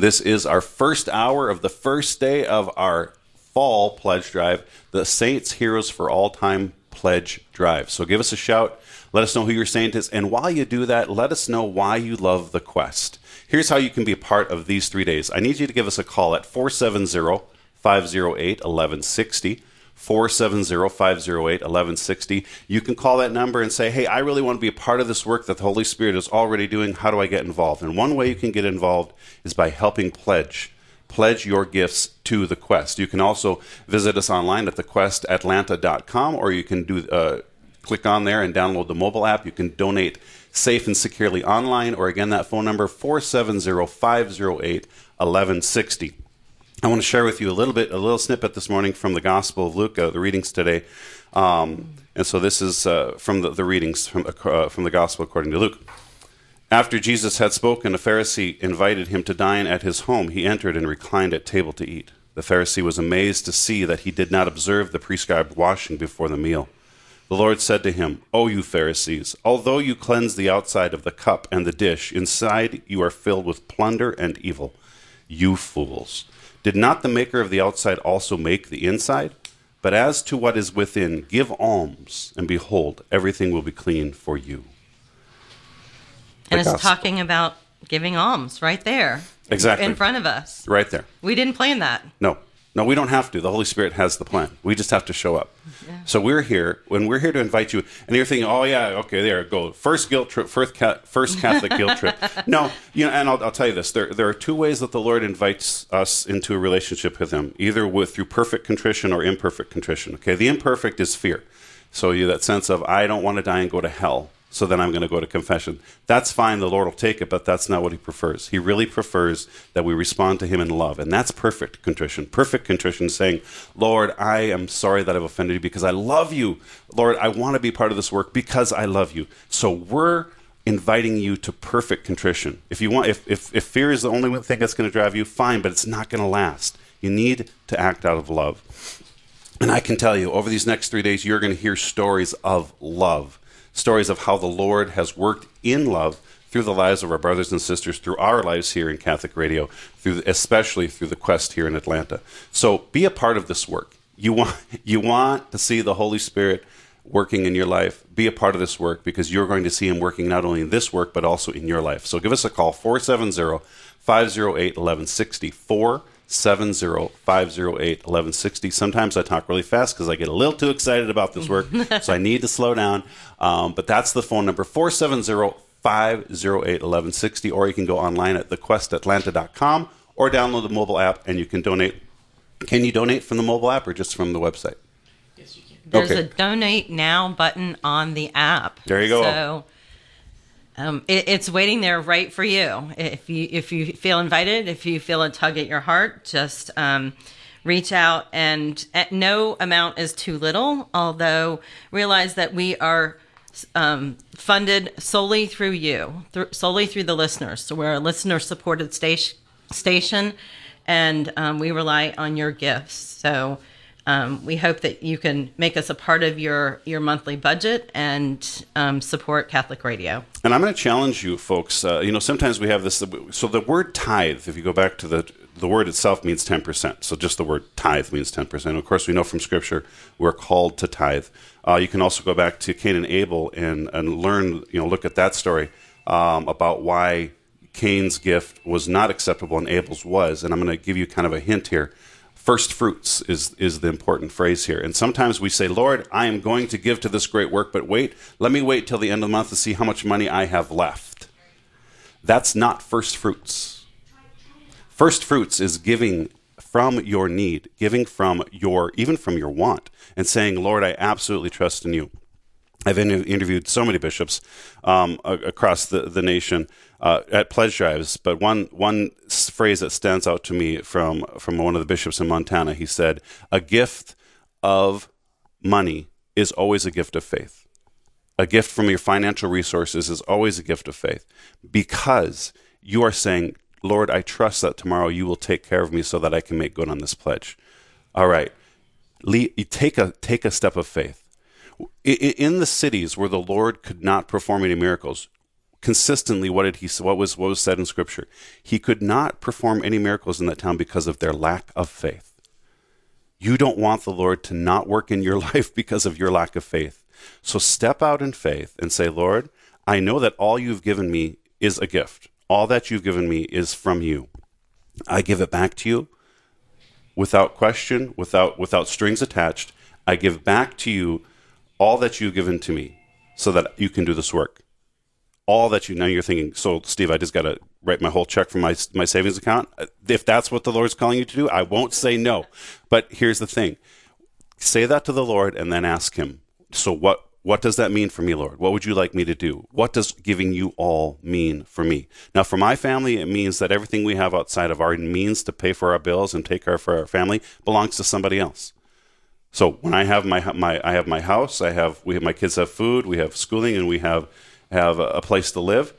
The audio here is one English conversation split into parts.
This is our first hour of the first day of our fall pledge drive, the Saints Heroes for All Time Pledge Drive. So give us a shout. Let us know who your saint is. And while you do that, let us know why you love the quest. Here's how you can be a part of these three days. I need you to give us a call at 470 508 1160. 470-508-1160. You can call that number and say, "Hey, I really want to be a part of this work that the Holy Spirit is already doing. How do I get involved?" And one way you can get involved is by helping pledge pledge your gifts to the quest. You can also visit us online at thequestatlanta.com or you can do uh, click on there and download the mobile app. You can donate safe and securely online or again that phone number 470-508-1160. I want to share with you a little bit, a little snippet this morning from the Gospel of Luke, uh, the readings today. Um, and so this is uh, from the, the, readings from, uh, from the Gospel according to Luke. After Jesus had spoken, a Pharisee invited him to dine at his home. He entered and reclined at table to eat. The Pharisee was amazed to see that he did not observe the prescribed washing before the meal. The Lord said to him, O you Pharisees, although you cleanse the outside of the cup and the dish, inside you are filled with plunder and evil. You fools! Did not the maker of the outside also make the inside? But as to what is within, give alms, and behold, everything will be clean for you. And it's talking about giving alms right there. Exactly. In front of us. Right there. We didn't plan that. No. No, we don't have to. The Holy Spirit has the plan. We just have to show up. Yeah. So we're here when we're here to invite you, and you're thinking, "Oh yeah, okay, there go first guilt trip, first first Catholic guilt trip." No, you know, and I'll, I'll tell you this: there there are two ways that the Lord invites us into a relationship with Him, either with through perfect contrition or imperfect contrition. Okay, the imperfect is fear, so you that sense of I don't want to die and go to hell so then I'm going to go to confession. That's fine, the Lord will take it, but that's not what He prefers. He really prefers that we respond to Him in love, and that's perfect contrition. Perfect contrition saying, Lord, I am sorry that I've offended you because I love you. Lord, I want to be part of this work because I love you. So we're inviting you to perfect contrition. If you want, if, if, if fear is the only thing that's going to drive you, fine, but it's not going to last. You need to act out of love. And I can tell you, over these next three days, you're going to hear stories of love stories of how the Lord has worked in love through the lives of our brothers and sisters, through our lives here in Catholic Radio, through especially through the quest here in Atlanta. So be a part of this work. You want you want to see the Holy Spirit working in your life. Be a part of this work because you're going to see him working not only in this work but also in your life. So give us a call 470 508 1160 70508-1160. Sometimes I talk really fast because I get a little too excited about this work, so I need to slow down. Um, but that's the phone number, 470-508-1160, or you can go online at thequestatlanta.com or download the mobile app and you can donate. Can you donate from the mobile app or just from the website? Yes, you can. There's okay. a donate now button on the app. There you go. So um, it, it's waiting there right for you. If you if you feel invited, if you feel a tug at your heart, just um, reach out. And no amount is too little. Although realize that we are um, funded solely through you, th- solely through the listeners. So we're a listener supported station, station, and um, we rely on your gifts. So um, we hope that you can make us a part of your, your monthly budget and um, support Catholic Radio. And I'm going to challenge you, folks. Uh, you know, sometimes we have this. So the word tithe, if you go back to the the word itself means 10%. So just the word tithe means 10%. Of course, we know from Scripture we're called to tithe. Uh, you can also go back to Cain and Abel and, and learn, you know, look at that story um, about why Cain's gift was not acceptable and Abel's was. And I'm going to give you kind of a hint here first fruits is is the important phrase here. And sometimes we say, "Lord, I am going to give to this great work, but wait, let me wait till the end of the month to see how much money I have left." That's not first fruits. First fruits is giving from your need, giving from your even from your want and saying, "Lord, I absolutely trust in you." I've interviewed so many bishops um, across the, the nation uh, at pledge drives, but one one phrase that stands out to me from from one of the bishops in Montana, he said, "A gift of money is always a gift of faith. A gift from your financial resources is always a gift of faith, because you are saying, Lord, I trust that tomorrow you will take care of me so that I can make good on this pledge. All right, take a take a step of faith." In the cities where the Lord could not perform any miracles, consistently what did he what was what was said in scripture. He could not perform any miracles in that town because of their lack of faith. You don't want the lord to not work in your life because of your lack of faith. So step out in faith and say lord i know that all you've given me is a gift. All that you've given me is from you. I give it back to you without question without without strings attached. I give back to you all that you've given to me so that you can do this work all that you now you're thinking so steve i just got to write my whole check from my my savings account? Uh, if that's what the lord's calling you to do i won't say no. But here's the thing. Say that to the lord and then ask him so what what does that mean for me lord? What would you like me to do? What does giving you all mean for me? Now for my family it means that everything we have outside of our means to pay for our bills and take care for our family belongs to somebody else. So when i have my my i have my house i have we have my kids have food we have schooling and we have have a place to live.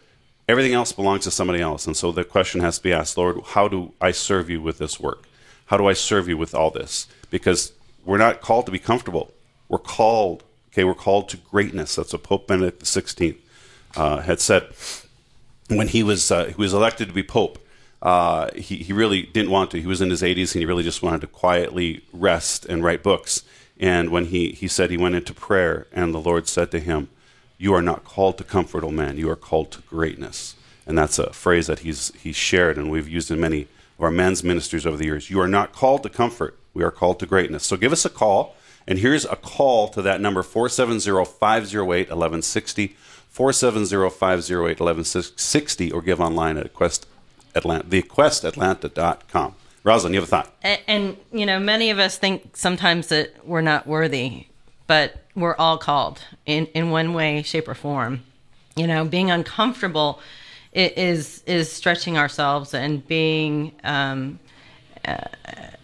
Everything else belongs to somebody else. And so the question has to be asked, Lord, how do I serve you with this work? How do I serve you with all this? Because we're not called to be comfortable. We're called, okay, we're called to greatness. That's what Pope Benedict XVI uh, had said when he was uh, he was elected to be pope. Uh, he he really didn't want to. He was in his 80s and he really just wanted to quietly rest and write books. And when he he said he went into prayer and the Lord said to him, you are not called to comfort, O man. You are called to greatness. And that's a phrase that he's, he's shared and we've used in many of our men's ministries over the years. You are not called to comfort. We are called to greatness. So give us a call. And here's a call to that number 470 508 1160. 470 508 1160 or give online at Quest Atlanta, thequestatlanta.com. Rozlin, you have a thought? And, and, you know, many of us think sometimes that we're not worthy but we're all called in, in one way, shape, or form. You know, being uncomfortable is is stretching ourselves and being um, uh,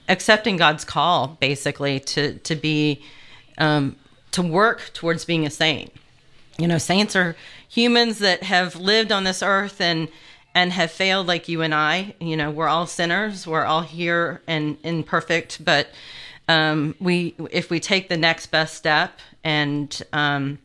accepting God's call, basically to to be um, to work towards being a saint. You know, saints are humans that have lived on this earth and and have failed like you and I. You know, we're all sinners. We're all here and imperfect, but um, we if we take the next best step and um,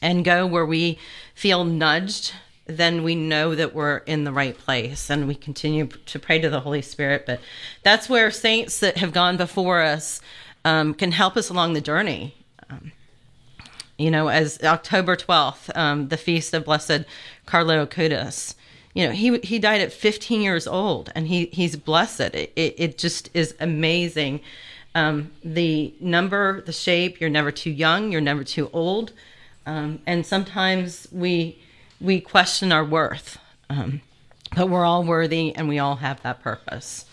and go where we feel nudged then we know that we're in the right place and we continue to pray to the holy spirit. But that's where saints that have gone before us um, can help us along the journey. Um, you know as october 12th um, the feast of blessed carlo acutis you know he he died at 15 years old and he he's blessed. It, it, it just is amazing um, the number, the shape, you're never too young, you're never too old. Um, and sometimes we we question our worth, um, but we're all worthy and we all have that purpose.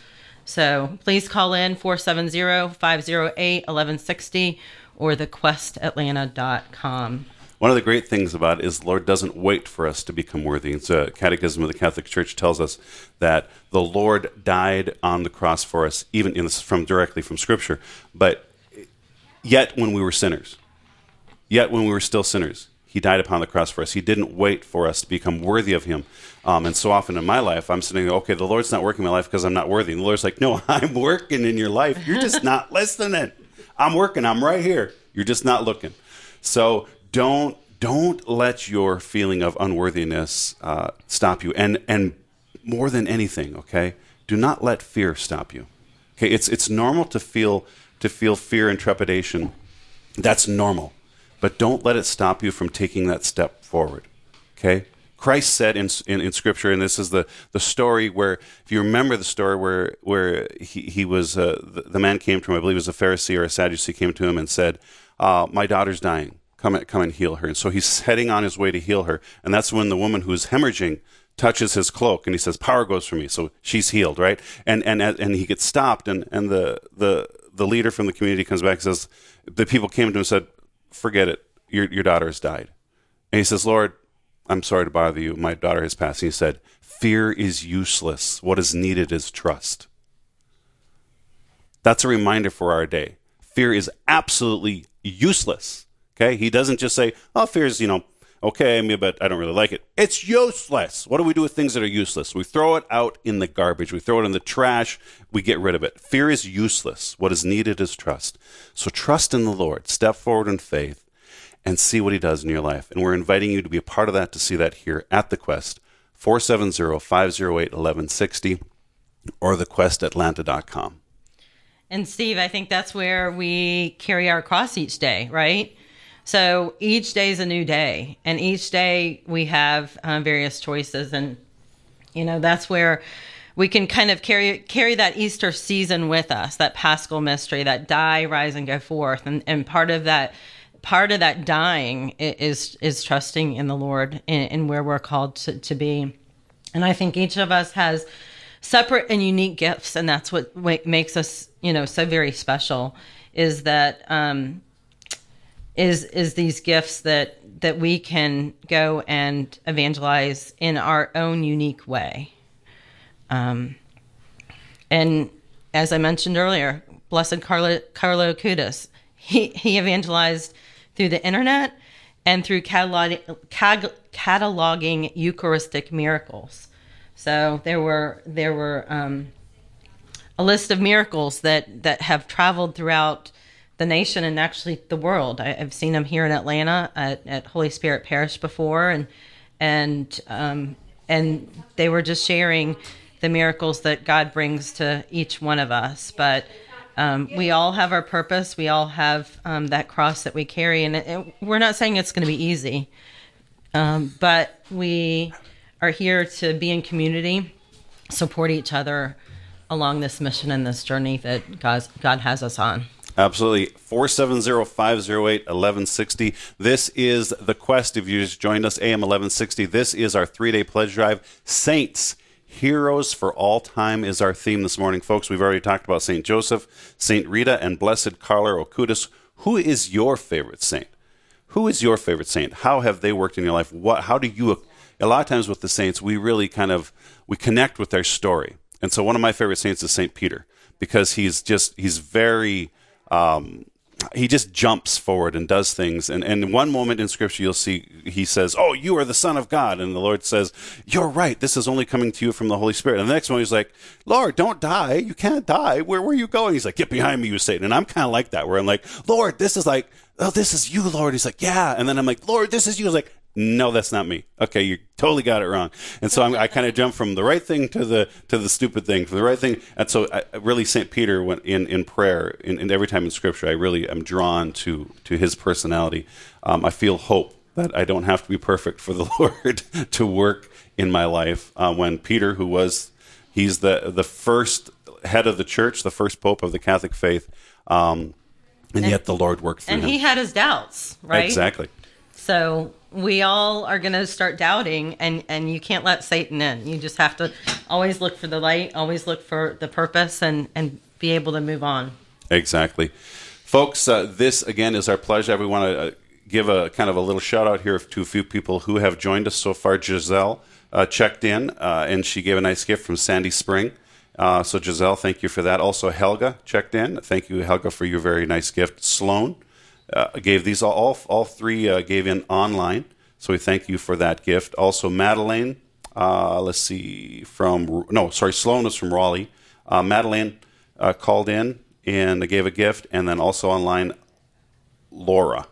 So please call in 470 508 1160 or thequestatlanta.com. One of the great things about it is the Lord doesn't wait for us to become worthy. It's a catechism of the Catholic Church tells us that the Lord died on the cross for us, even in this from directly from Scripture. But yet, when we were sinners, yet when we were still sinners, He died upon the cross for us. He didn't wait for us to become worthy of Him. Um, and so often in my life, I'm sitting, there, okay, the Lord's not working in my life because I'm not worthy. And the Lord's like, no, I'm working in your life. You're just not listening. I'm working. I'm right here. You're just not looking. So don't don't let your feeling of unworthiness uh, stop you. And and more than anything, okay, do not let fear stop you. Okay, it's it's normal to feel to feel fear and trepidation. That's normal, but don't let it stop you from taking that step forward. Okay. Christ said in, in, in, Scripture, and this is the, the story where, if you remember the story where where he, he was uh, the, the, man came to him, I believe it was a Pharisee or a Sadducee, came to him and said, uh, "My daughter's dying come and, come and heal her. And so he's heading on his way to heal her. And that's when the woman who's hemorrhaging touches his cloak and he says, power goes for me. So she's healed, right? And, and, and he gets stopped and, and the, the, the leader from the community comes back and says, the people came to him and said, forget it. Your, your daughter has died. And he says, Lord, I'm sorry to bother you. My daughter has passed. And he said, fear is useless. What is needed is trust. That's a reminder for our day. Fear is absolutely useless. Okay, he doesn't just say, "Oh, fear's you know okay, but I don't really like it." It's useless. What do we do with things that are useless? We throw it out in the garbage. We throw it in the trash. We get rid of it. Fear is useless. What is needed is trust. So trust in the Lord. Step forward in faith, and see what he does in your life. And we're inviting you to be a part of that, to see that here at the Quest, 470 508 1160 or thequestatlanta.com. And Steve, I think that's where we carry our cross each day, right? So each day is a new day, and each day we have um, various choices, and you know that's where we can kind of carry carry that Easter season with us, that Paschal mystery, that die, rise, and go forth, and and part of that part of that dying is is trusting in the Lord and, and where we're called to, to be, and I think each of us has separate and unique gifts, and that's what makes us, you know, so very special. Is that um, is is these gifts that that we can go and evangelize in our own unique way. Um, and as I mentioned earlier, Blessed Carlo, Carlo Acutis, he, he evangelized through the internet and through catalog, cataloging Eucharistic miracles. So there were there were um, a list of miracles that that have traveled throughout the nation and actually the world. I, have seen them here in Atlanta at, at, Holy Spirit Parish before, and and um, and they were just sharing the miracles that God brings to each one of us. But um, we all have our purpose. We all have um, that cross that we carry, and it, it, we're not saying it's going to be easy, um, but we are here to be in community, support each other along this mission and this journey that God, God has us on. Absolutely. 470 508 1160. This is the quest. If you just joined us, AM 1160, this is our three day pledge drive. Saints, heroes for all time is our theme this morning, folks. We've already talked about St. Joseph, St. Rita, and Blessed Carlo Acutis. Who is your favorite saint? Who is your favorite saint? How have they worked in your life? What? How do you a lot of times with the saints, we really kind of we connect with their story. And so one of my favorite saints is Saint Peter because he's just he's very um, he just jumps forward and does things. And, and one moment in Scripture, you'll see he says, "Oh, you are the Son of God," and the Lord says, "You're right. This is only coming to you from the Holy Spirit." And the next one, he's like, "Lord, don't die. You can't die. Where were you going?" He's like, "Get behind me, you Satan." And I'm kind of like that, where I'm like, "Lord, this is like." Oh, this is you, Lord. He's like, yeah. And then I'm like, Lord, this is you. He's like, no, that's not me. Okay, you totally got it wrong. And so I'm, i kind of jump from the right thing to the to the stupid thing, from the right thing. And so I, really, Saint Peter, went in in prayer, in, in, every time in Scripture, I really am drawn to to his personality. Um, I feel hope that I don't have to be perfect for the Lord to work in my life. Uh, when Peter, who was he's the the first head of the church, the first pope of the Catholic faith. Um, and, and, yet the Lord worked through and him. he had his doubts, right? Exactly. So we all are going to start doubting and and you can't let satan in. You just have to always look for the light always look for the purpose and and be able to move on. Exactly. Folks uh, this again is our pleasure. We want to uh, give a kind of a little shout out here to a few people who have joined us so far. Giselle uh, checked in uh, and she gave a nice gift from sandy spring. Uh, so giselle thank you for that. Also helga checked in. Thank you helga for your very nice gift. Sloan gave these all, all, three uh, gave in online. So we thank you for that gift. Also, Madeleine, uh, let's see, from, no, sorry, Sloan is from Raleigh. Uh, Madeleine uh, called in and gave a gift. And then also online, Laura.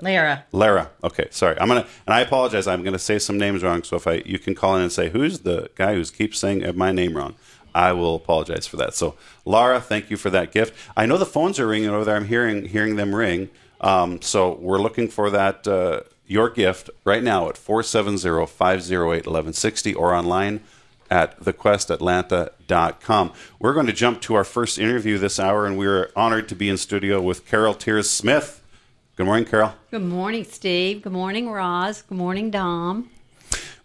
Lara. Lara. Okay, sorry. I'm gonna, and I apologize. I'm gonna say some names wrong. So if I, you can call in and say, who's the guy who keeps saying my name wrong? I will apologize for that. So, Lara, thank you for that gift. I know the phones are ringing over there. I'm hearing hearing them ring. Um, so we're looking for that uh, your gift right now at 470-508-1160 or online at thequestatlanta.com. We're going to jump to our first interview this hour, and we're honored to be in studio with Carol Tiarsmith. Good morning, Carol. Good morning, Steve. Good morning, Roz. Good morning, Dom.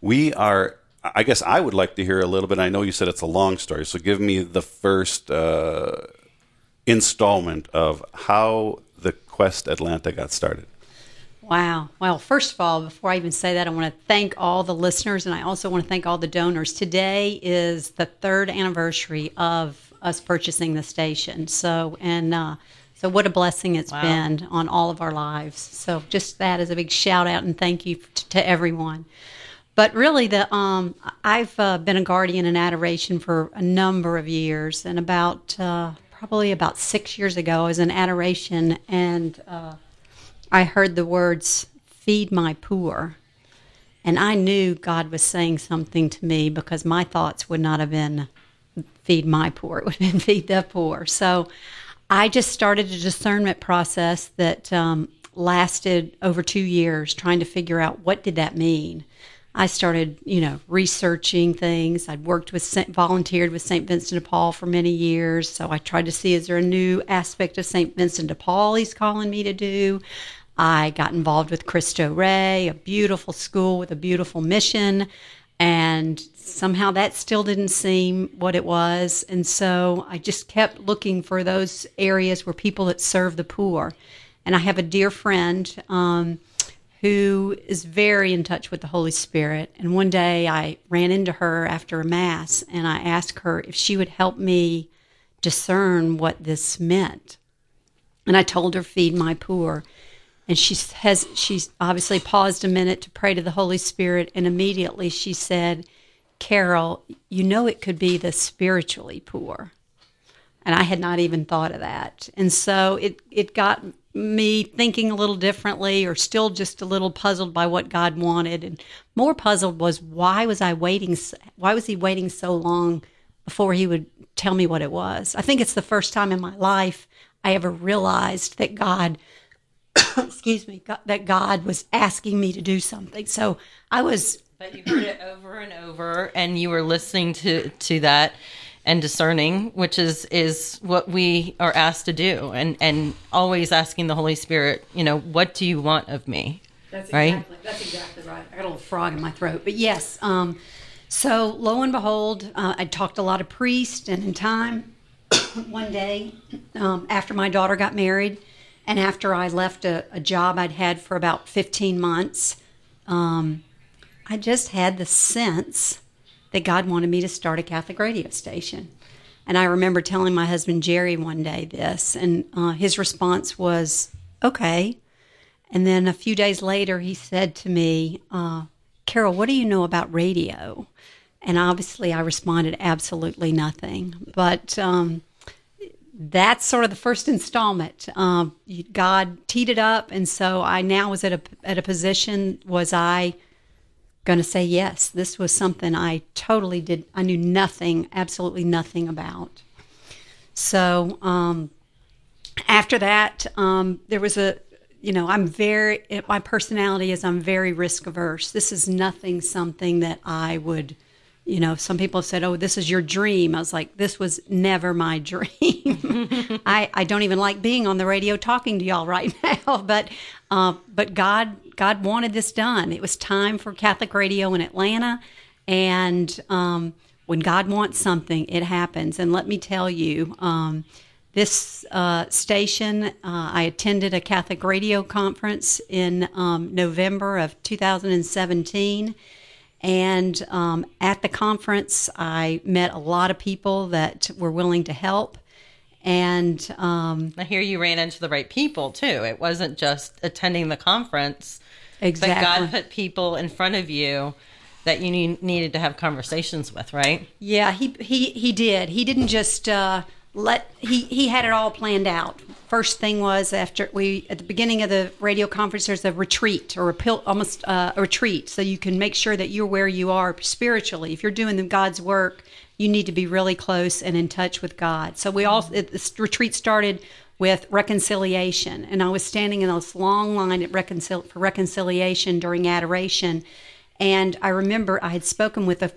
We are I guess I would like to hear a little bit. I know you said it's a long story, so give me the first uh, installment of how the Quest Atlanta got started. Wow. Well, first of all, before I even say that, I want to thank all the listeners and I also want to thank all the donors. Today is the third anniversary of us purchasing the station. So, and, uh, so what a blessing it's wow. been on all of our lives. So just that is a big shout out and thank you to, to everyone. But really, the um, I've uh, been a guardian in adoration for a number of years, and about uh, probably about six years ago, I was in adoration, and uh, I heard the words, feed my poor. And I knew God was saying something to me because my thoughts would not have been feed my poor, it would have been feed the poor. So I just started a discernment process that um, lasted over two years, trying to figure out what did that mean. I started, you know, researching things. I'd worked with, volunteered with St. Vincent de Paul for many years. So I tried to see is there a new aspect of St. Vincent de Paul he's calling me to do. I got involved with Cristo Rey, a beautiful school with a beautiful mission. And somehow that still didn't seem what it was. And so I just kept looking for those areas where people that serve the poor. And I have a dear friend. Um, who is very in touch with the Holy Spirit. And one day I ran into her after a Mass and I asked her if she would help me discern what this meant. And I told her, Feed my poor. And she has she's obviously paused a minute to pray to the Holy Spirit, and immediately she said, Carol, you know it could be the spiritually poor. And I had not even thought of that. And so it, it got me thinking a little differently or still just a little puzzled by what God wanted and more puzzled was why was I waiting why was he waiting so long before he would tell me what it was. I think it's the first time in my life I ever realized that God excuse me that God was asking me to do something. So I was but you heard it over and over and you were listening to to that and discerning, which is is what we are asked to do, and and always asking the Holy Spirit, you know, what do you want of me? That's right. That's exactly right. I got a little frog in my throat, but yes. Um, so lo and behold, uh, I talked to a lot of priests, and in time, one day um, after my daughter got married, and after I left a, a job I'd had for about fifteen months, um, I just had the sense that God wanted me to start a Catholic radio station. And I remember telling my husband Jerry one day this, and uh, his response was, okay. And then a few days later, he said to me, uh, Carol, what do you know about radio? And obviously, I responded, absolutely nothing. But um, that's sort of the first installment. Uh, God teed it up, and so I now was at a at a position. Was I going to say yes. This was something I totally did, I knew nothing, absolutely nothing about. So um, after that, um, there was a, you know, I'm very, my personality is I'm very risk averse. This is nothing, something that I would, you know, some people have said, oh, this is your dream. I was like, this was never my dream. I, I don't even like being on the radio talking to y'all right now, but, uh, but God God wanted this done. It was time for Catholic radio in Atlanta, and um, when God wants something, it happens. And let me tell you, um, this uh, station, uh, I attended a Catholic radio conference in um, November of 2017. And um, at the conference, I met a lot of people that were willing to help. And um, I hear you ran into the right people too. It wasn't just attending the conference, exactly. but God put people in front of you that you need, needed to have conversations with, right? Yeah, he he he did. He didn't just uh, let he he had it all planned out. First thing was after we at the beginning of the radio conference, there's a retreat or a pil- almost uh, a retreat, so you can make sure that you're where you are spiritually. If you're doing God's work you need to be really close and in touch with God. So we all this retreat started with reconciliation, and I was standing in this long line at reconcil- for reconciliation during adoration, and I remember I had spoken with a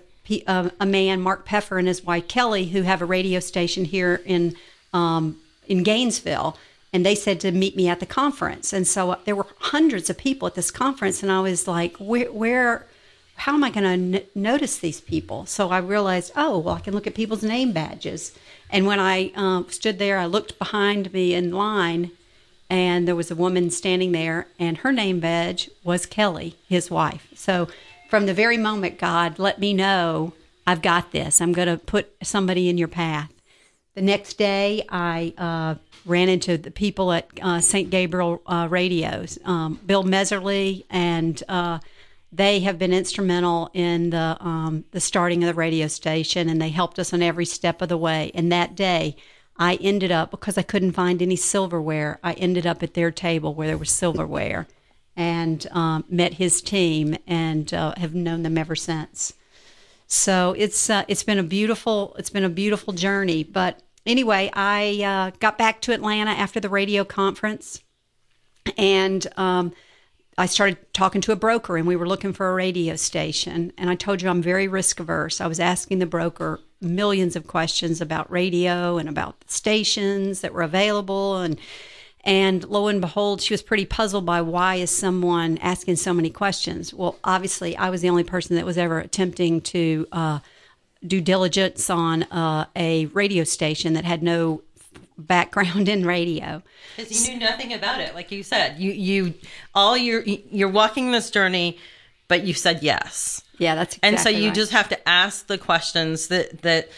a, a man, Mark Peffer, and his wife Kelly, who have a radio station here in um, in Gainesville, and they said to meet me at the conference. And so there were hundreds of people at this conference, and I was like, where, where how am I going to notice these people? So I realized, oh, well, I can look at people's name badges. And when I uh, stood there, I looked behind me in line, and there was a woman standing there, and her name badge was Kelly, his wife. So from the very moment, God let me know, I've got this. I'm going to put somebody in your path. The next day, I uh, ran into the people at uh, St. Gabriel uh, Radios, um, Bill Meserly and uh, they have been instrumental in the um, the starting of the radio station, and they helped us on every step of the way. And that day, I ended up because I couldn't find any silverware. I ended up at their table where there was silverware, and um, met his team and uh, have known them ever since. So it's uh, it's been a beautiful it's been a beautiful journey. But anyway, I uh, got back to Atlanta after the radio conference, and um, I started talking to a broker, and we were looking for a radio station. And I told you I'm very risk averse. I was asking the broker millions of questions about radio and about the stations that were available and and lo and behold she was pretty puzzled by why is someone asking so many questions well obviously i was the only person that was ever attempting to uh, due diligence on uh, a radio station that had no background in radio because you knew nothing about it like you said you you all your you're walking this journey but you said yes yeah that's exactly and so you right. just have to ask the questions that that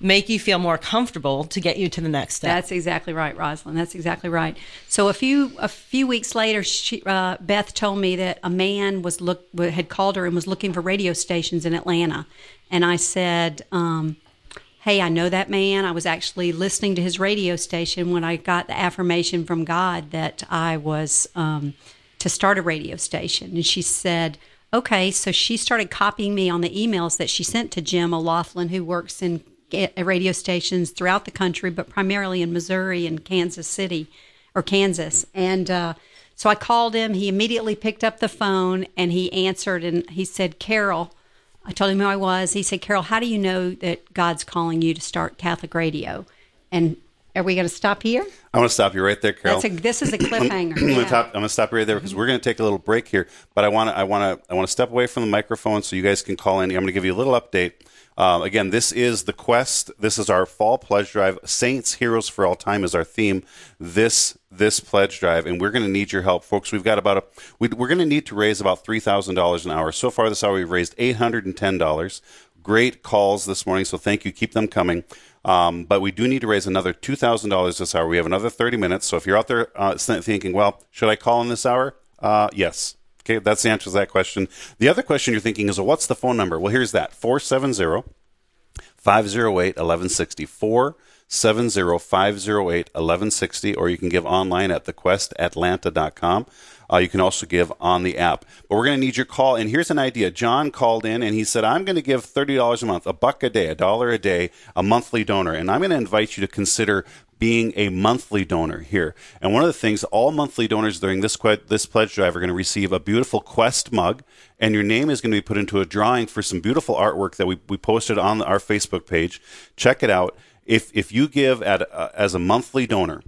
make you feel more comfortable to get you to the next step That's exactly right, Rozlin. That's exactly right. So a few a few weeks later, she, uh, Beth told me that a man was look had called her and was looking for radio stations in Atlanta, and I said, um, "Hey, I know that man. I was actually listening to his radio station when I got the affirmation from God that I was um, to start a radio station." And she said. Okay, so she started copying me on the emails that she sent to Jim O'Laughlin, who works in radio stations throughout the country, but primarily in Missouri and Kansas City or Kansas. And uh, so I called him. He immediately picked up the phone and he answered and he said, Carol, I told him who I was. He said, Carol, how do you know that God's calling you to start Catholic radio? And are we going to stop here? I want to stop you right there, Carol. That's a, this is a cliffhanger. I'm, yeah. gonna top, I'm gonna stop you right there because we're gonna take a little break here. But I want to I want to I want to step away from the microphone so you guys can call in. I'm gonna give you a little update. Um, again, this is the quest. This is our fall pledge drive. Saints, heroes for all time is our theme. This this pledge drive, and we're going to need your help, folks. We've got about a we, we're going to need to raise about three thousand dollars an hour. So far this hour, we've raised eight hundred and ten dollars. Great calls this morning, so thank you. Keep them coming. Um, but we do need to raise another two thousand dollars this hour. We have another thirty minutes. So if you're out there uh, thinking, well, should I call in this hour? Uh, yes. Okay, that's the answer to that question. The other question you're thinking is, well, what's the phone number? Well, here's that 470 508 1160. 470 508 1160. Or you can give online at thequestatlanta.com. Uh, you can also give on the app. But we're going to need your call. And here's an idea. John called in and he said, I'm going to give $30 a month, a buck a day, a dollar a day, a monthly donor. And I'm going to invite you to consider being a monthly donor here. And one of the things, all monthly donors during this this pledge drive are going to receive a beautiful Quest mug, and your name is going to be put into a drawing for some beautiful artwork that we, we posted on our Facebook page. Check it out. If if you give at uh, as a monthly donor,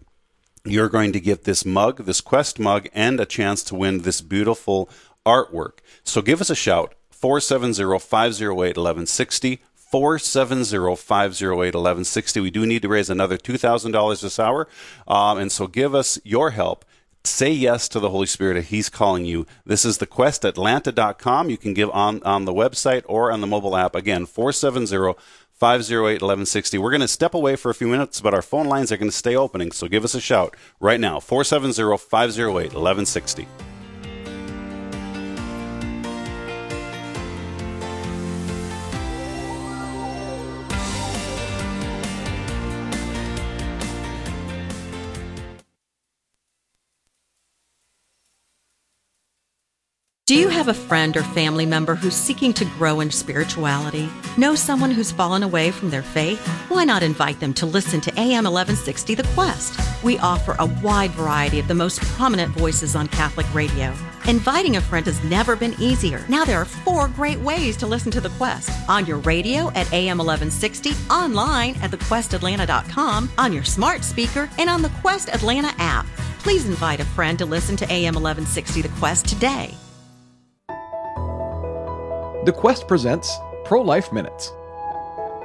you're going to get this mug, this Quest mug, and a chance to win this beautiful artwork. So give us a shout 470 508 1160. 470-508-1160. We do need to raise another $2,000 this hour. Um, and so give us your help. Say yes to the Holy Spirit He's calling you. This is thequestatlanta.com. You can give on, on the website or on the mobile app. Again, 470 508 1160. We're going to step away for a few minutes, but our phone lines are going to stay opening. So give us a shout right now 470 508 1160. Do you have a friend or family member who's seeking to grow in spirituality? Know someone who's fallen away from their faith? Why not invite them to listen to AM 1160 The Quest? We offer a wide variety of the most prominent voices on Catholic radio. Inviting a friend has never been easier. Now there are four great ways to listen to The Quest on your radio at AM 1160, online at thequestatlanta.com, on your smart speaker, and on the Quest Atlanta app. Please invite a friend to listen to AM 1160 The Quest today. The Quest presents Pro Life Minutes.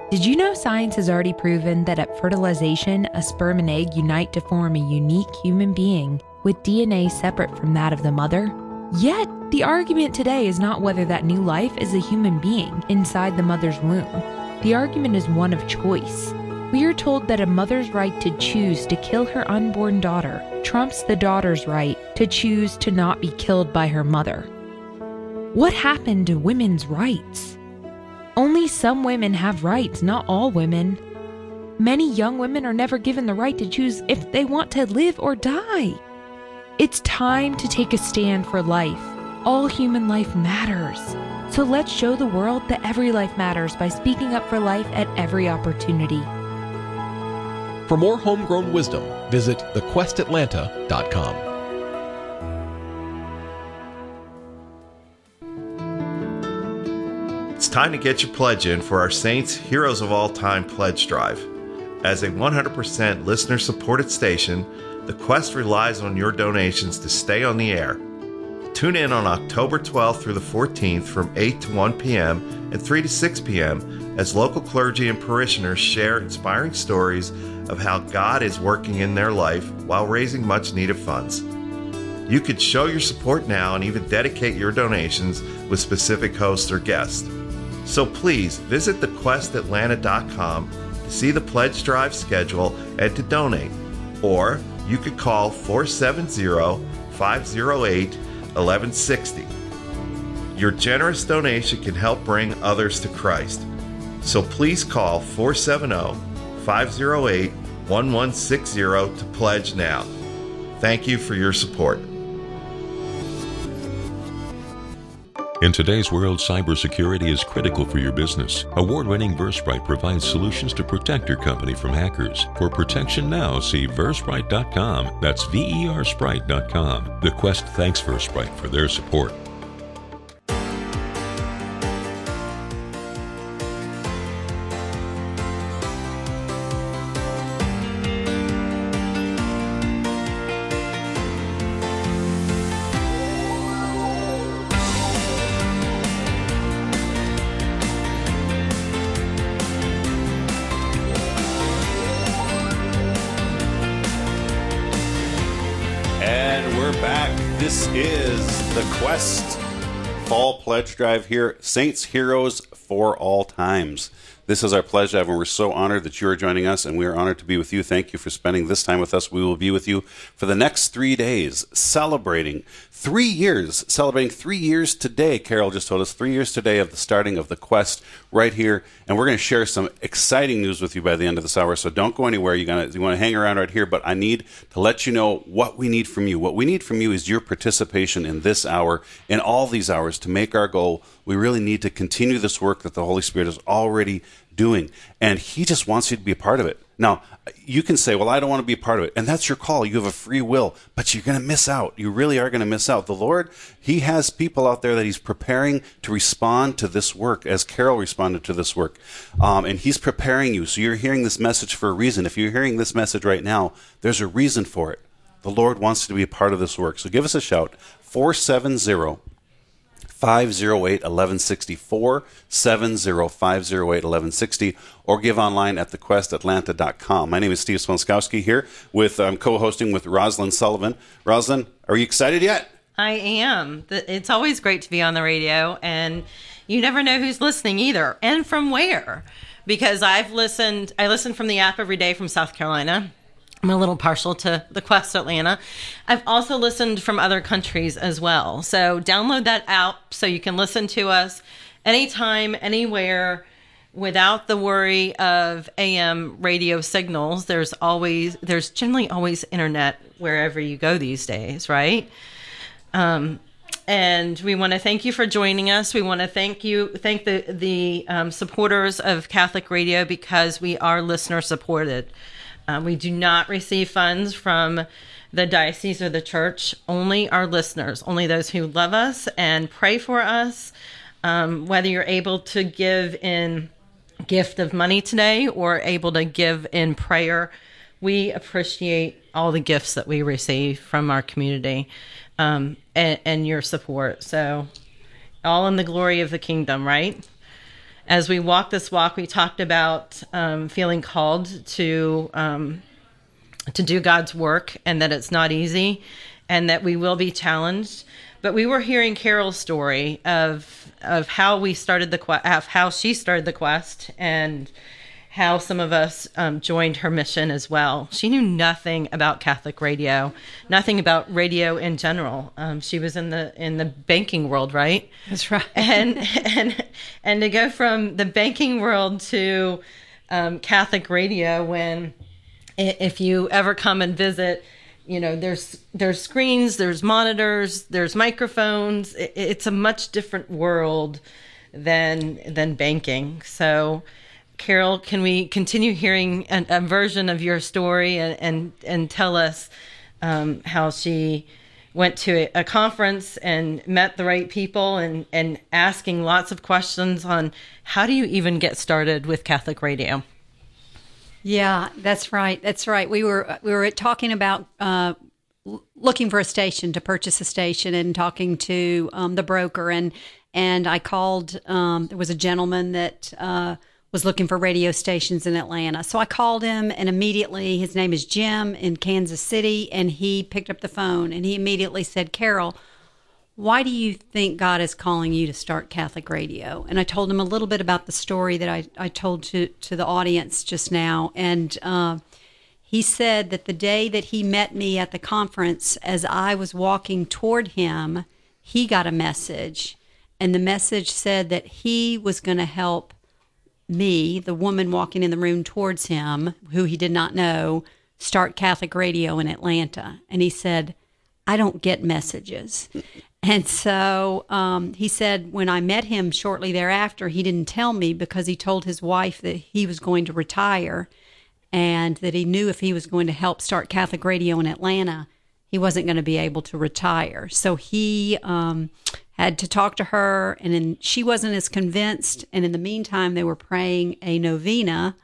Did you know science has already proven that at fertilization, a sperm and egg unite to form a unique human being with DNA separate from that of the mother? Yet, the argument today is not whether that new life is a human being inside the mother's womb. The argument is one of choice. We are told that a mother's right to choose to kill her unborn daughter trumps the daughter's right to choose to not be killed by her mother. What happened to women's rights? Only some women have rights, not all women. Many young women are never given the right to choose if they want to live or die. It's time to take a stand for life. All human life matters. So let's show the world that every life matters by speaking up for life at every opportunity. For more homegrown wisdom, visit thequestatlanta.com. time to get your pledge in for our Saints Heroes of All Time pledge drive. As a 100% listener supported station, the Quest relies on your donations to stay on the air. Tune in on October 12th through the 14th from 8 to 1 p.m. and 3 to 6 p.m. as local clergy and parishioners share inspiring stories of how God is working in their life while raising much needed funds. You could show your support now and even dedicate your donations with specific hosts or guests. So please visit thequestatlanta.com to see the pledge drive schedule and to donate. Or you could call 470 508 1160. Your generous donation can help bring others to Christ. So please call 470 508 1160 to pledge now. Thank you for your support. In today's world, cybersecurity is critical for your business. Award winning Versprite provides solutions to protect your company from hackers. For protection now, see Versprite.com. That's V E R Sprite.com. The Quest thanks Versprite for their support. Is the Quest Fall Pledge Drive here. Saints Heroes for all times. This is our pleasure, and we're so honored that you are joining us, and we are honored to be with you. Thank you for spending this time with us. We will be with you for the next three days, celebrating three years, celebrating three years today. Carol just told us three years today of the starting of the quest right here, and we're going to share some exciting news with you by the end of this hour. So don't go anywhere. You got you want to hang around right here, but I need to let you know what we need from you. What we need from you is your participation in this hour, in all these hours, to make our goal. We really need to continue this work that the Holy Spirit is already doing, and He just wants you to be a part of it. Now, you can say, Well, I don't want to be a part of it. And that's your call. You have a free will, but you're going to miss out. You really are going to miss out. The Lord, He has people out there that He's preparing to respond to this work as Carol responded to this work. Um, and He's preparing you. So you're hearing this message for a reason. If you're hearing this message right now, there's a reason for it. The Lord wants you to be a part of this work. So give us a shout 470 508 1160 470 508 1160 or give online at thequestatlanta.com. My name is Steve Sponskowski here with um, co-hosting with Rozlin Sullivan. Rozlin, are you excited yet? I am. It's always great to be on the radio, and you never know who's listening either, and from where. Because I've listened, I listen from the app every day from South Carolina. I'm a little partial to the Quest Atlanta. I've also listened from other countries as well. So download that app so you can listen to us anytime, anywhere without the worry of AM radio signals. There's always, there's generally always internet wherever you go these days, right? Um, and we want to thank you for joining us. We want to thank you, thank the the um, supporters of Catholic Radio because we are listener supported. Um, we do not receive funds from the diocese or the church. Only our listeners, only those who love us and pray for us. Um, whether you're able to give in gift of money today or able to give in prayer, we appreciate all the gifts that we receive from our community um, and, and your support. So, all in the glory of the kingdom, right? As we walk this walk, we talked about um, feeling called to um, to do God's work, and that it's not easy, and that we will be challenged. But we were hearing Carol's story of of how we started the quest, how she started the quest, and how some of us um, joined her mission as well. She knew nothing about Catholic radio, nothing about radio in general. Um, she was in the in the banking world, right? That's right. and and and to go from the banking world to um, Catholic radio when if you ever come and visit you know there's there's screens there's monitors there's microphones I- it's a much different world than than banking so carol can we continue hearing a version of your story and and, and tell us um, how she went to a, a conference and met the right people and and asking lots of questions on how do you even get started with catholic radio Yeah, that's right. That's right. We were we were talking about uh, looking for a station to purchase a station and talking to um, the broker and and I called. Um, there was a gentleman that uh, was looking for radio stations in Atlanta, so I called him and immediately his name is Jim in Kansas City, and he picked up the phone and he immediately said, "Carol." why do you think God is calling you to start Catholic radio? And I told him a little bit about the story that I, I told to, to the audience just now. And uh, he said that the day that he met me at the conference, as I was walking toward him, he got a message. And the message said that he was going to help me, the woman walking in the room towards him, who he did not know, start Catholic radio in Atlanta. And he said, I don't get messages. And so um, he said, when I met him shortly thereafter, he didn't tell me because he told his wife that he was going to retire and that he knew if he was going to help start Catholic radio in Atlanta, he wasn't going to be able to retire. So he um, had to talk to her, and then she wasn't as convinced. And in the meantime, they were praying a novena.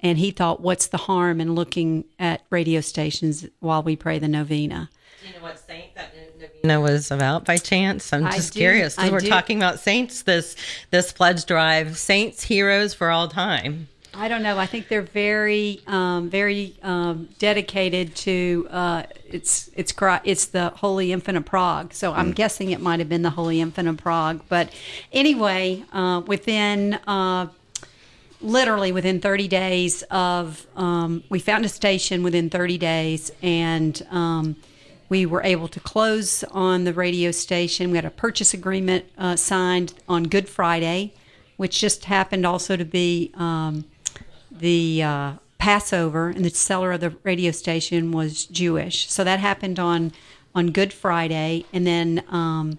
And he thought, what's the harm in looking at radio stations while we pray the novena? Do you know what saint that novena was about by chance? I'm just do. curious because we're do. talking about saints this this pledge drive, saints, heroes for all time. I don't know. I think they're very, um, very um, dedicated to uh, it's it's it's the Holy Infant of Prague. So I'm guessing it might have been the Holy Infant of Prague. But anyway, uh, within uh, literally within 30 days of um, we found a station within 30 days and um, we were able to close on the radio station we had a purchase agreement uh, signed on good friday which just happened also to be um, the uh, passover and the seller of the radio station was jewish so that happened on on good friday and then um,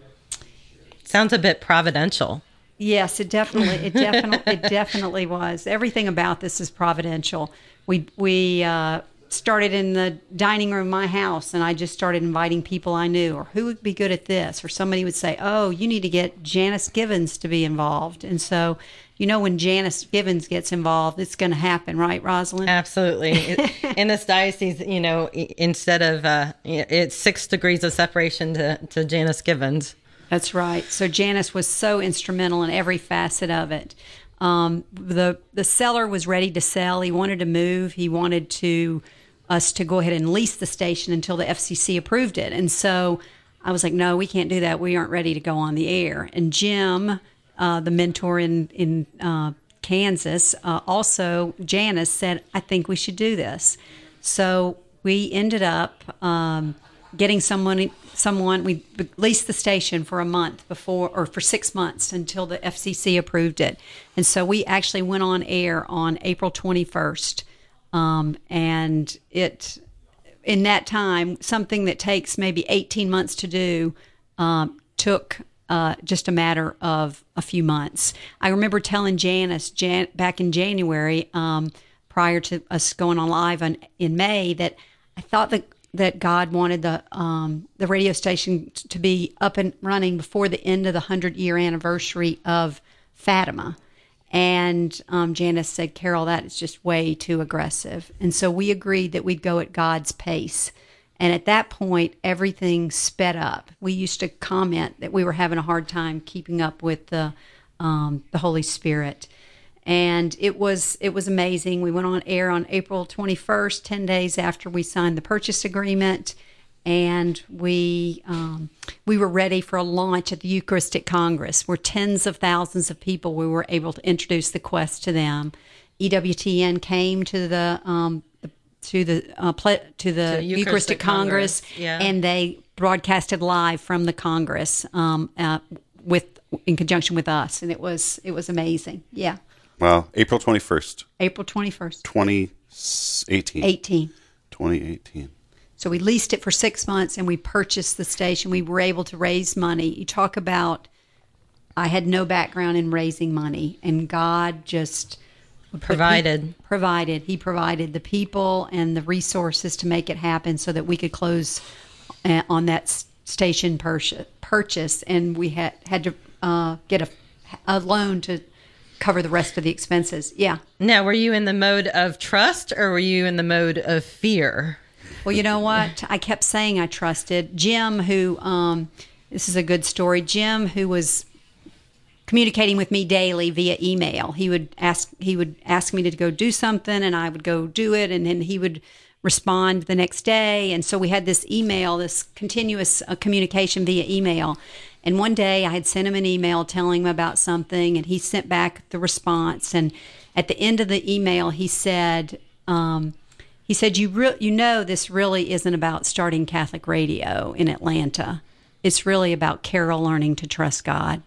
Sounds a bit providential. Yes, it definitely, it definitely, it definitely was. Everything about this is providential. We we uh, started in the dining room of my house, and I just started inviting people I knew, or who would be good at this, or somebody would say, "Oh, you need to get Janice Givens to be involved." And so, you know, when Janice Givens gets involved, it's going to happen, right, Rozlin? Absolutely. In this diocese, you know, instead of uh, it's six degrees of separation to, to Janice Givens. That's right. So Janice was so instrumental in every facet of it. Um, the the seller was ready to sell. He wanted to move. He wanted to us to go ahead and lease the station until the FCC approved it. And so I was like, no, we can't do that. We aren't ready to go on the air. And Jim, uh, the mentor in in uh, Kansas, uh, also Janice said, I think we should do this. So we ended up um, getting someone someone we leased the station for a month before or for six months until the FCC approved it, and so we actually went on air on April twenty first, um, and it in that time something that takes maybe eighteen months to do um, took. Uh, just a matter of a few months. I remember telling Janice Jan- back in January, um, prior to us going on live on, in May, that I thought that that God wanted the um, the radio station t- to be up and running before the end of the hundred year anniversary of Fatima. And um, Janice said, "Carol, that is just way too aggressive." And so we agreed that we'd go at God's pace. And at that point, everything sped up. We used to comment that we were having a hard time keeping up with the um, the Holy Spirit and it was it was amazing. We went on air on April 21st, 10 days after we signed the purchase agreement, and we um, we were ready for a launch at the Eucharistic Congress, where tens of thousands of people we were able to introduce the quest to them. EWTN came to the um, to the uh, ple- to the To Eucharistic, Eucharistic Congress, Congress, yeah. and they broadcasted live from the Congress um, uh, with in conjunction with us, and it was it was amazing. Yeah. Well, April 21st, April 21st, 2018. 18. 2018. So we leased it for six months and we purchased the station. We were able to raise money. You talk about, I had no background in raising money, and God just put- Provided. provided. He provided the people and the resources to make it happen so that we could close uh, on that station purchase. purchase. And we had, had to uh, get a, a loan to cover the rest of the expenses. Yeah. Now, were you in the mode of trust or were you in the mode of fear? Well, you know what? I kept saying I trusted Jim, who um, this is a good story. Jim, who was communicating with me daily via email. He would ask he would ask me to go do something, and I would go do it, and then he would respond the next day. And so we had this email, this continuous uh, communication via email. And one day I had sent him an email telling him about something, and he sent back the response. And at the end of the email, he said. Um, he said, "You re- you know this really isn't about starting Catholic radio in Atlanta. It's really about Carol learning to trust God."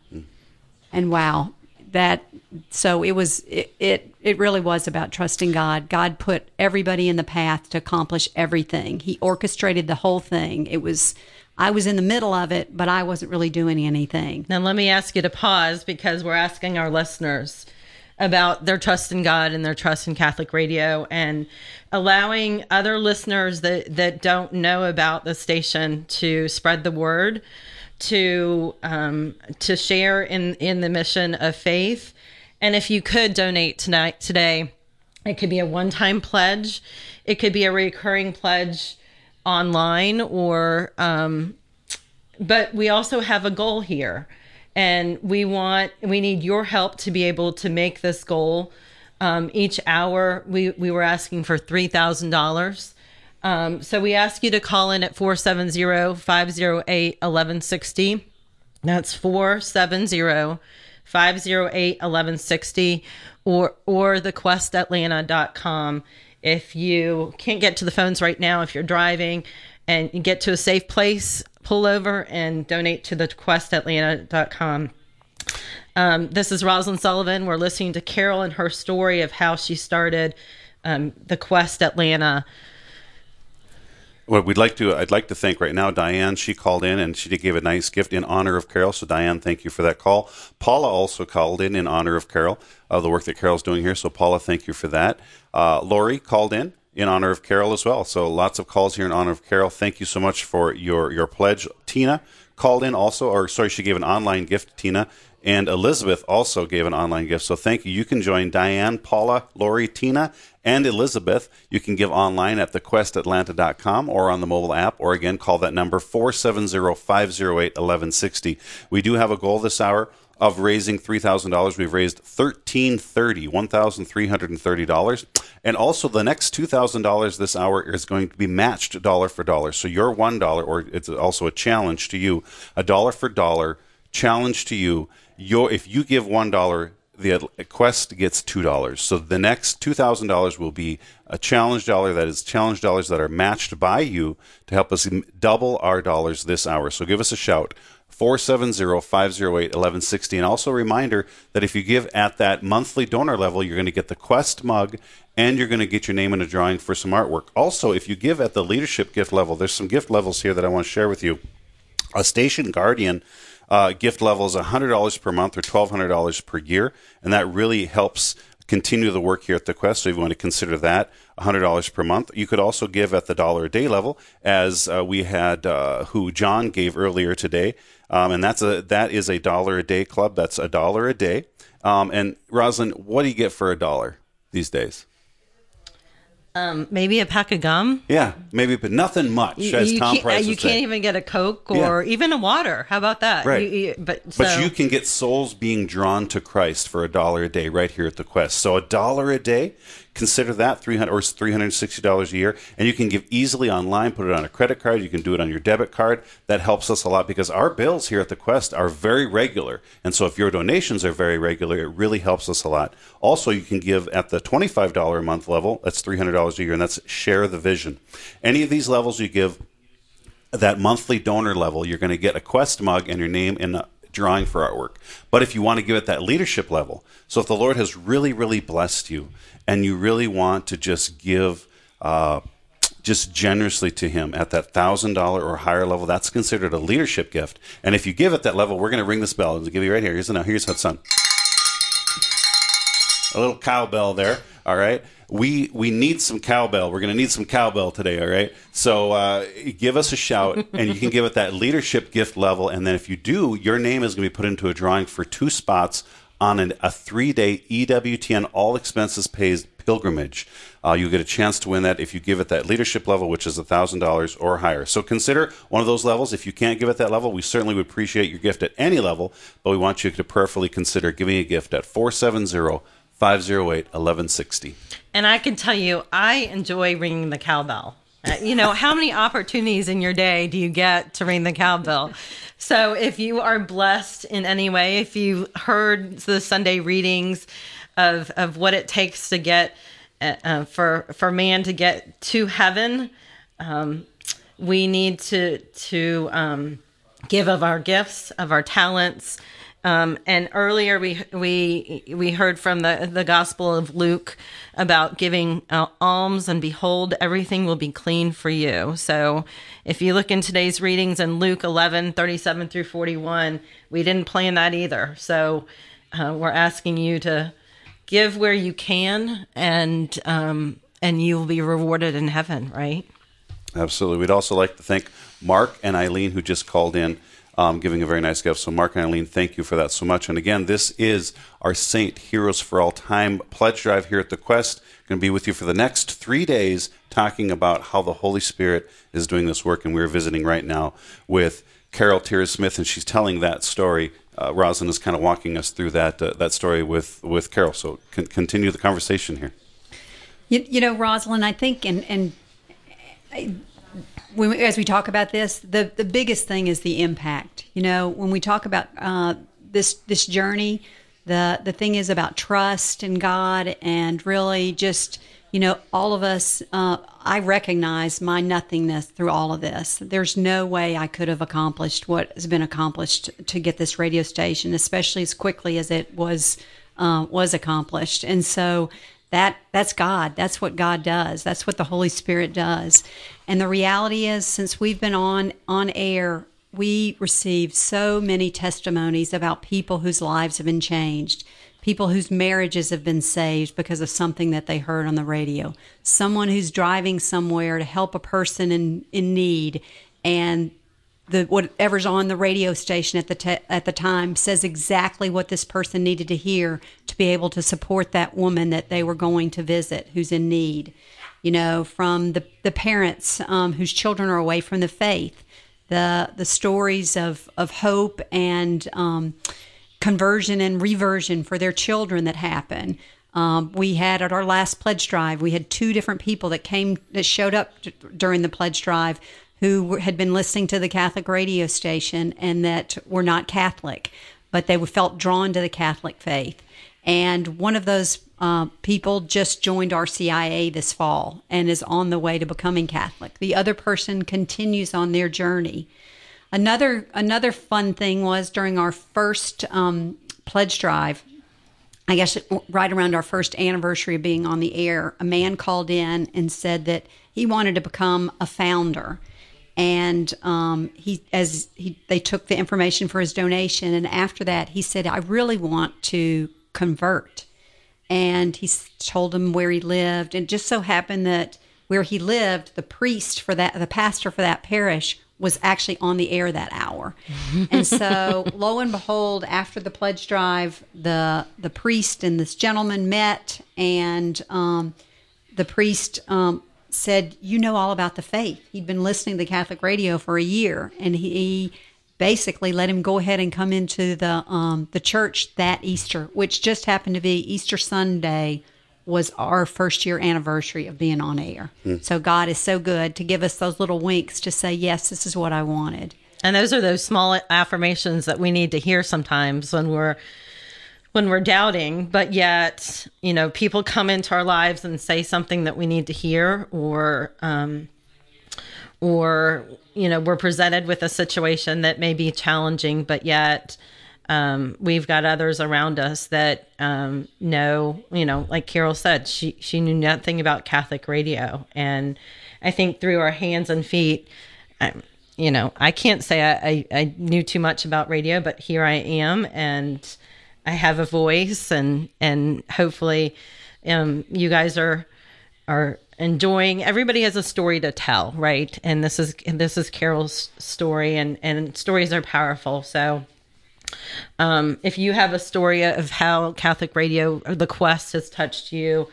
And wow, that so it was it, it it really was about trusting God. God put everybody in the path to accomplish everything. He orchestrated the whole thing. It was I was in the middle of it, but I wasn't really doing anything. Now, let me ask you to pause because we're asking our listeners about their trust in God and their trust in Catholic radio and allowing other listeners that, that don't know about the station to spread the word, to um, to share in, in the mission of faith. And if you could donate tonight today, it could be a one time pledge, it could be a recurring pledge online or um, but we also have a goal here. And we want we need your help to be able to make this goal. Um, each hour we we were asking for $3000 um, so we ask you to call in at 470-508-1160 that's 470-508-1160 or or thequestatlanta.com if you can't get to the phones right now if you're driving and get to a safe place pull over and donate to thequestatlanta.com um, this is Rozlin Sullivan. We're listening to Carol and her story of how she started um, the Quest Atlanta. Well, we'd like to. I'd like to thank right now Diane. She called in and she gave a nice gift in honor of Carol. So Diane, thank you for that call. Paula also called in in honor of Carol, of the work that Carol's doing here. So Paula, thank you for that. Uh, Lori called in in honor of Carol as well. So lots of calls here in honor of Carol. Thank you so much for your your pledge. Tina called in also, or sorry, she gave an online gift. Tina and Elizabeth also gave an online gift. So thank you. You can join Diane, Paula, Lori, Tina, and Elizabeth. You can give online at thequestatlanta.com or on the mobile app, or again, call that number 470 508 1160. We do have a goal this hour of raising $3,000. We've raised $1,330, $1,330. And also the next $2,000 this hour is going to be matched dollar for dollar. So your $1, or it's also a challenge to you, a dollar for dollar challenge to you. Your, if you give $1, the quest gets two dollars. So the next two thousand dollars will be a challenge dollar. That is challenge dollars that are matched by you to help us double our dollars this hour. So give us a shout. 470-508-1160 and also a reminder that if you give at that monthly donor level you're going to get the quest mug and you're going to get your name in a drawing for some artwork also if you give at the leadership gift level there's some gift levels here that i want to share with you a station guardian uh, gift level is $100 per month or $1,200 per year, and that really helps continue the work here at the Quest. So if you want to consider that $100 per month, you could also give at the dollar a day level, as uh, we had uh, who John gave earlier today, um, and that's a that is a dollar a day club. That's a dollar a day. Um, and Rozlin, what do you get for a dollar these days? Um, maybe a pack of gum. Yeah, maybe, but nothing much. You, as you Tom can't, uh, Price you can't say. even get a Coke or even a water. How about that? Right. You- you- but But you can get souls being drawn to Christ for a dollar a day right here at the Quest. So a dollar a day, consider that three hundred or three hundred sixty dollars a year, and you can give easily online. Put it on a credit card. You can do it on your debit card. That helps us a lot because our bills here at the Quest are very regular, and so if your donations are very regular, it really helps us a lot. Also, you can give at the twenty-five dollar a month level. That's three hundred dollars a year, and that's share the vision. Any of these levels you give that monthly donor level, you're going to get a Quest mug and your name in a drawing for artwork. But if you want to give it that leadership level, so if the Lord has really, really blessed you and you really want to just give, uh, just generously to him at that thousand dollar or higher level, that's considered a leadership gift. And if you give at that level, we're going to ring this bell. I'll give you right here. Here's the here's done. A little cowbell there. All right. We we need some cowbell. We're going to need some cowbell today. All right. So uh, give us a shout, and you can give it that leadership gift level. And then if you do, your name is going to be put into a drawing for two spots on an, a three day EWTN all expenses paid pilgrimage. Uh, you get a chance to win that if you give it that leadership level, which is $1,000 or higher. So consider one of those levels. If you can't give it that level, we certainly would appreciate your gift at any level, but we want you to prayerfully consider giving a gift at 470 508 1160. And I can tell you, I enjoy ringing the cowbell. Uh, You know, how many opportunities in your day do you get to ring the cowbell? So if you are blessed in any way, if you heard the Sunday readings of, of what it takes to get uh, uh, for for man to get to heaven, um, we need to to um, give of our gifts, of our talents. Um, and earlier we we we heard from the the Gospel of Luke about giving uh, alms, and behold, everything will be clean for you. So, if you look in today's readings in Luke 11, 37 through 41, we didn't plan that either. So, uh, we're asking you to give where you can, and um, and you will be rewarded in heaven, right? Absolutely. We'd also like to thank Mark and Eileen, who just called in, um, giving a very nice gift. So, Mark and Eileen, thank you for that so much. And again, this is our Saint Heroes for All Time pledge drive here at the Quest. Going to be with you for the next three days, talking about how the Holy Spirit is doing this work. And we're visiting right now with Carol Tiarsmith, and she's telling that story. Uh, Rozlin is kind of walking us through that uh, that story with with Carol. So, con- continue the conversation here. You, you know, Rozlin, I think, and and when as we talk about this, the the biggest thing is the impact. You know, when we talk about uh, this this journey, the the thing is about trust in God and really just you know all of us. Uh, I recognize my nothingness through all of this. There's no way I could have accomplished what has been accomplished to get this radio station, especially as quickly as it was uh, was accomplished. And so that that's God. That's what God does. That's what the Holy Spirit does. And the reality is, since we've been on on air, we receive so many testimonies about people whose lives have been changed, people whose marriages have been saved because of something that they heard on the radio, someone who's driving somewhere to help a person in in need, and the whatever's on the radio station at the te- at the time says exactly what this person needed to hear to be able to support that woman that they were going to visit who's in need. You know, from the the parents um, whose children are away from the faith, the the stories of of hope and um, conversion and reversion for their children that happen. Um, we had at our last pledge drive, we had two different people that came that showed up during the pledge drive who had been listening to the Catholic radio station and that were not Catholic, but they felt drawn to the Catholic faith. And one of those uh, people just joined RCIA this fall and is on the way to becoming Catholic. The other person continues on their journey. Another another fun thing was during our first um, pledge drive. I guess right around our first anniversary of being on the air, a man called in and said that he wanted to become a founder and um, he as he they took the information for his donation and after that he said i really want to convert. And he told him where he lived and just so happened that where he lived the priest for that the pastor for that parish was actually on the air that hour. And so lo and behold after the pledge drive the the priest and this gentleman met and um, the priest um, said, You know all about the faith. He'd been listening to the Catholic radio for a year, and he basically let him go ahead and come into the um, the church that Easter, which just happened to be Easter Sunday was our first year anniversary of being on air. So God is so good to give us those little winks to say, Yes, this is what I wanted. And those are those small affirmations that we need to hear sometimes when we're when we're doubting, but yet, you know, people come into our lives and say something that we need to hear or um or you know, we're presented with a situation that may be challenging, but yet um, we've got others around us that um, know, you know, like Carol said, she she knew nothing about Catholic radio, and I think through our hands and feet, um, you know, I can't say I, I, I knew too much about radio, but here I am, and I have a voice, and and hopefully, um, you guys are are enjoying. Everybody has a story to tell, right? And this is this is Carol's story, and and stories are powerful. So. Um, if you have a story of how Catholic radio or the Quest has touched you,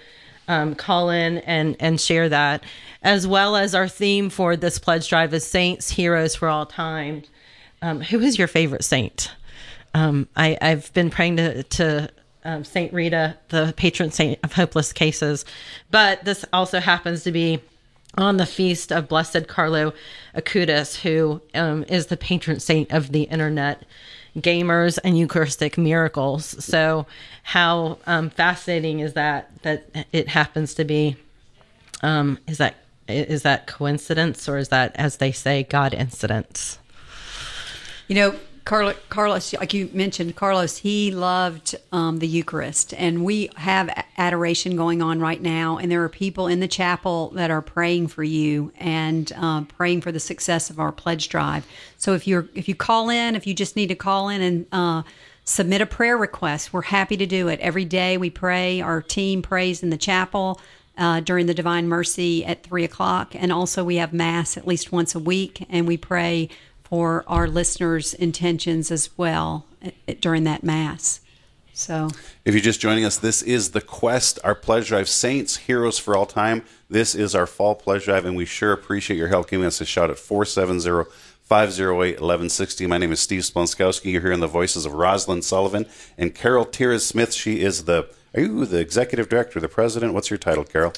um, call in and and share that, as well as our theme for this pledge drive is saints, heroes for all time. Um, who is your favorite saint? Um, I, I've been praying to, to um, Saint Rita, the patron saint of hopeless cases, but this also happens to be on the feast of Blessed Carlo Acutis, who um, is the patron saint of the internet gamers and Eucharistic miracles. So, how um, fascinating is that? That it happens to be. Um, is that is that coincidence or is that, as they say, God incidence? You know, Carlos, Carlos, like you mentioned, Carlos, he loved um, the Eucharist, and we have adoration going on right now. And there are people in the chapel that are praying for you and uh, praying for the success of our pledge drive. So if you're if you call in, if you just need to call in and uh, submit a prayer request, we're happy to do it. Every day we pray. Our team prays in the chapel. Uh, during the Divine Mercy at three o'clock, and also we have Mass at least once a week, and we pray for our listeners' intentions as well eh, eh, during that Mass. So, if you're just joining us, this is the Quest, our pledge drive, Saints, Heroes for All Time. This is our fall pledge drive, and we sure appreciate your help giving us a shout at 470 508 1160. My name is Steve Splonskowski. You're hearing the voices of Rosalind Sullivan and Carol Tiarsmith. She is the, are you the executive director, the president? What's your title, Carol?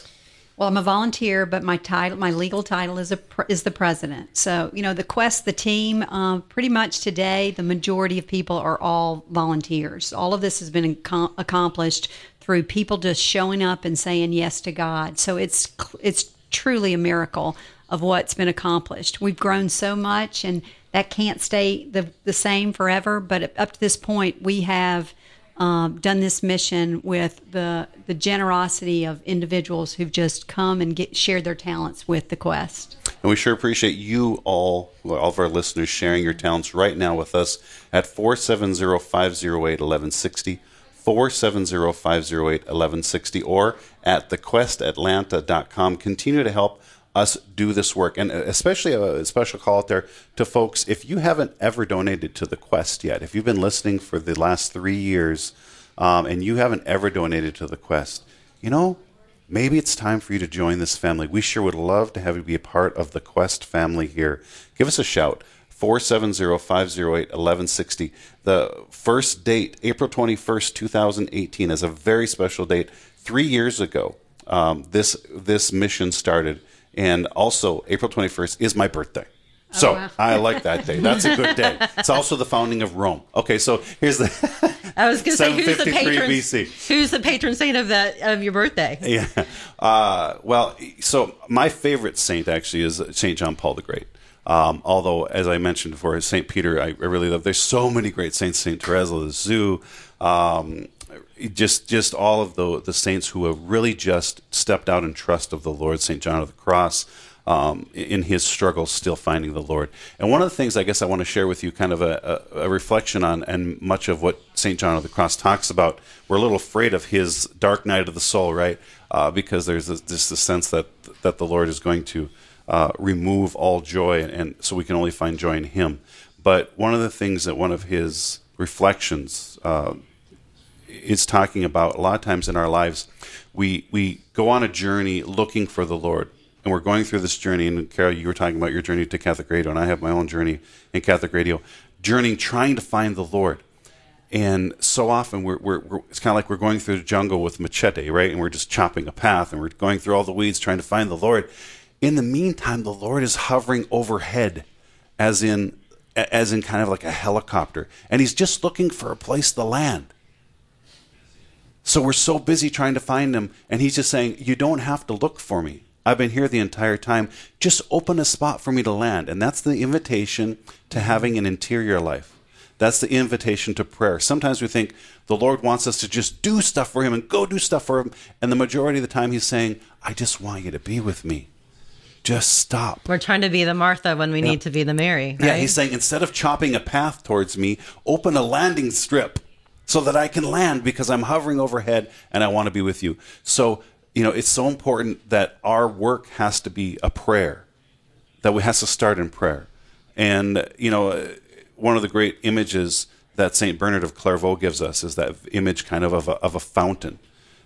Well, I'm a volunteer, but my title, my legal title is a is the president. So you know, the quest, the team, uh, pretty much today, the majority of people are all volunteers. All of this has been ac- accomplished through people just showing up and saying yes to God. So it's it's truly a miracle of what's been accomplished. We've grown so much, and that can't stay the the same forever. But up to this point, we have um, done this mission with the the generosity of individuals who've just come and get shared their talents with the quest. And we sure appreciate you all, all of our listeners, sharing your talents right now with us at 470 508 1160. 470 508 1160 or at thequestatlanta.com. Continue to help us do this work. And especially a special call out there to folks if you haven't ever donated to the Quest yet, if you've been listening for the last three years um, and you haven't ever donated to the Quest, you know, maybe it's time for you to join this family. We sure would love to have you be a part of the Quest family here. Give us a shout. 470-508-1160. The first date, April 21st, 2018, is a very special date. Three years ago, um, this this mission started and also, April 21st is my birthday. Oh, so wow. I like that day. That's a good day. It's also the founding of Rome. Okay, so here's the. I was going to say who's the patron. BC. Who's the patron saint of that of your birthday? Yeah. Uh, well, so my favorite saint actually is Saint John Paul the Great. Um, although, as I mentioned before, Saint Peter, I, I, really love. There's so many great saints. Saint Teresa of Lisieux. Um, just just all of the the saints who have really just stepped out in trust of the Lord, Saint John of the Cross, um, in his struggle, still finding the Lord. And one of the things I guess I want to share with you, kind of a, a, a reflection on, and much of what Saint John of the Cross talks about. We're a little afraid of his dark night of the soul, right? Uh, because there's this, this sense that that the Lord is going to uh, remove all joy, and, and so we can only find joy in Him. But one of the things that one of his reflections uh, is talking about a lot of times in our lives, we we go on a journey looking for the Lord, and we're going through this journey. And Carol, you were talking about your journey to Catholic Radio, and I have my own journey in Catholic Radio, journeying trying to find the Lord. And so often we're, we're, we're it's kind of like we're going through the jungle with machete, right? And we're just chopping a path, and we're going through all the weeds trying to find the Lord. In the meantime, the Lord is hovering overhead, as in as in kind of like a helicopter, and He's just looking for a place to land so we're so busy trying to find him, and he's just saying, You don't have to look for me. I've been here the entire time. Just open a spot for me to land. And that's the invitation to having an interior life. That's the invitation to prayer. Sometimes we think the Lord wants us to just do stuff for Him and go do stuff for Him. And the majority of the time, He's saying, I just want you to be with me. Just stop. We're trying to be the Martha when we need to be the Mary. Yeah, he's saying instead of chopping a path towards me, open a landing strip so that I can land because I'm hovering overhead and I want to be with you. So, you know, it's so important that our work has to be a prayer, that we has to start in prayer. And, you know, uh, one of the great images that St. Bernard of Clairvaux gives us is that image kind of of a, of a fountain.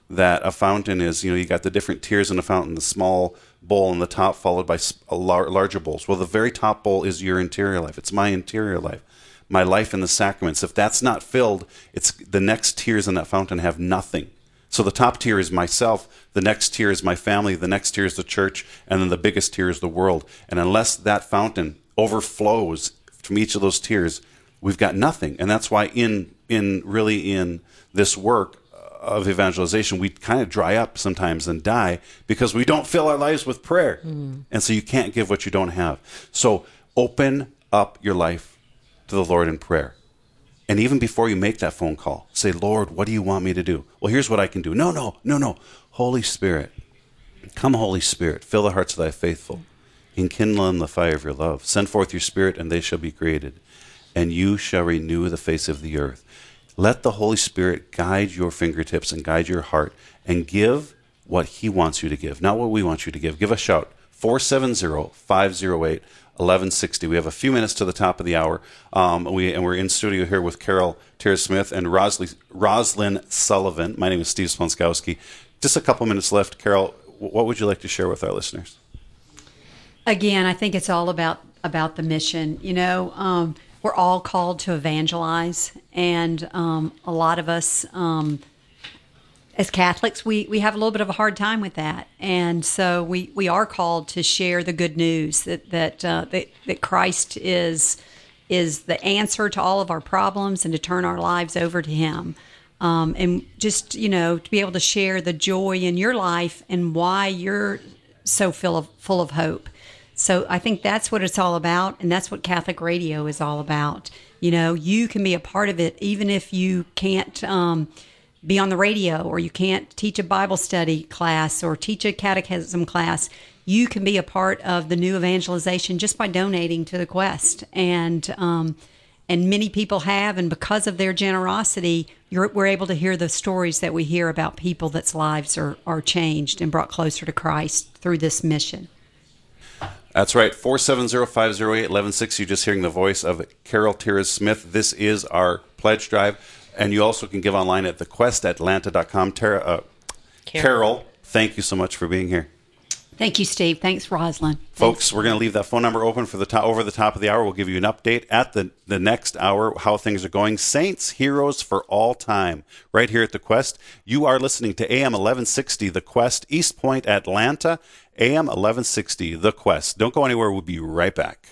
That a fountain is, you know, you got the different tiers in a fountain, the small bowl in the top, followed by larger bowls. Well, the very top bowl is your interior life. It's my interior life, my life in the sacraments. If that's not filled, it's the next tiers in that fountain have nothing. So the top tier is myself, the next tier is my family, the next tier is the church, and then the biggest tier is the world. And unless that fountain overflows from each of those tiers, we've got nothing. And that's why in in really in this work of evangelization, we kind of dry up sometimes and die because we don't fill our lives with prayer. Hmm. And so you can't give what you don't have. So open up your life to the Lord in prayer. And even before you make that phone call, say, Lord, what do you want me to do? Well, here's what I can do. No, no, no, no. Holy Spirit, come, Holy Spirit, fill the hearts of thy faithful, enkindle in the fire of your love. Send forth your Spirit, and they shall be created, and you shall renew the face of the earth. Let the Holy Spirit guide your fingertips and guide your heart and give what He wants you to give, not what we want you to give. Give a shout 470 508 1160. We have a few minutes to the top of the hour. Um, we, and we're in studio here with Carol Tiarsmith and Rosley, Rozlin Sullivan. My name is Steve Sponskowski. Just a couple minutes left. Carol, what would you like to share with our listeners? Again, I think it's all about about the mission. You know, um, we're all called to evangelize, and um, a lot of us, um, as Catholics, we, we have a little bit of a hard time with that, and so we, we are called to share the good news that that uh, that, that Christ is is the answer to all of our problems, and to turn our lives over to Him. Um, and just you know to be able to share the joy in your life and why you're so full of full of hope. So I think that's what it's all about, and that's what Catholic Radio is all about. You know, you can be a part of it, even if you can't um, be on the radio, or you can't teach a Bible study class, or teach a catechism class. You can be a part of the new evangelization just by donating to the Quest, and um, and many people have, and because of their generosity, we're able to hear the stories that we hear about people that's lives are are changed and brought closer to Christ through this mission. That's right. 470-508-1160. You're just hearing the voice of Carol Tiarsmith. This is our pledge drive. And you also can give online at thequestatlanta.com. Tara, uh, Carol, thank you so much for being here. Thank you, Steve. Thanks, Rozlin. Folks, we're going to leave that phone number open for the top, over the top of the hour. We'll give you an update at the, the next hour, how things are going. Saints, heroes for all time, right here at the Quest. You are listening to AM 1160, The Quest, East Point, Atlanta. AM 1160, The Quest. Don't go anywhere. We'll be right back.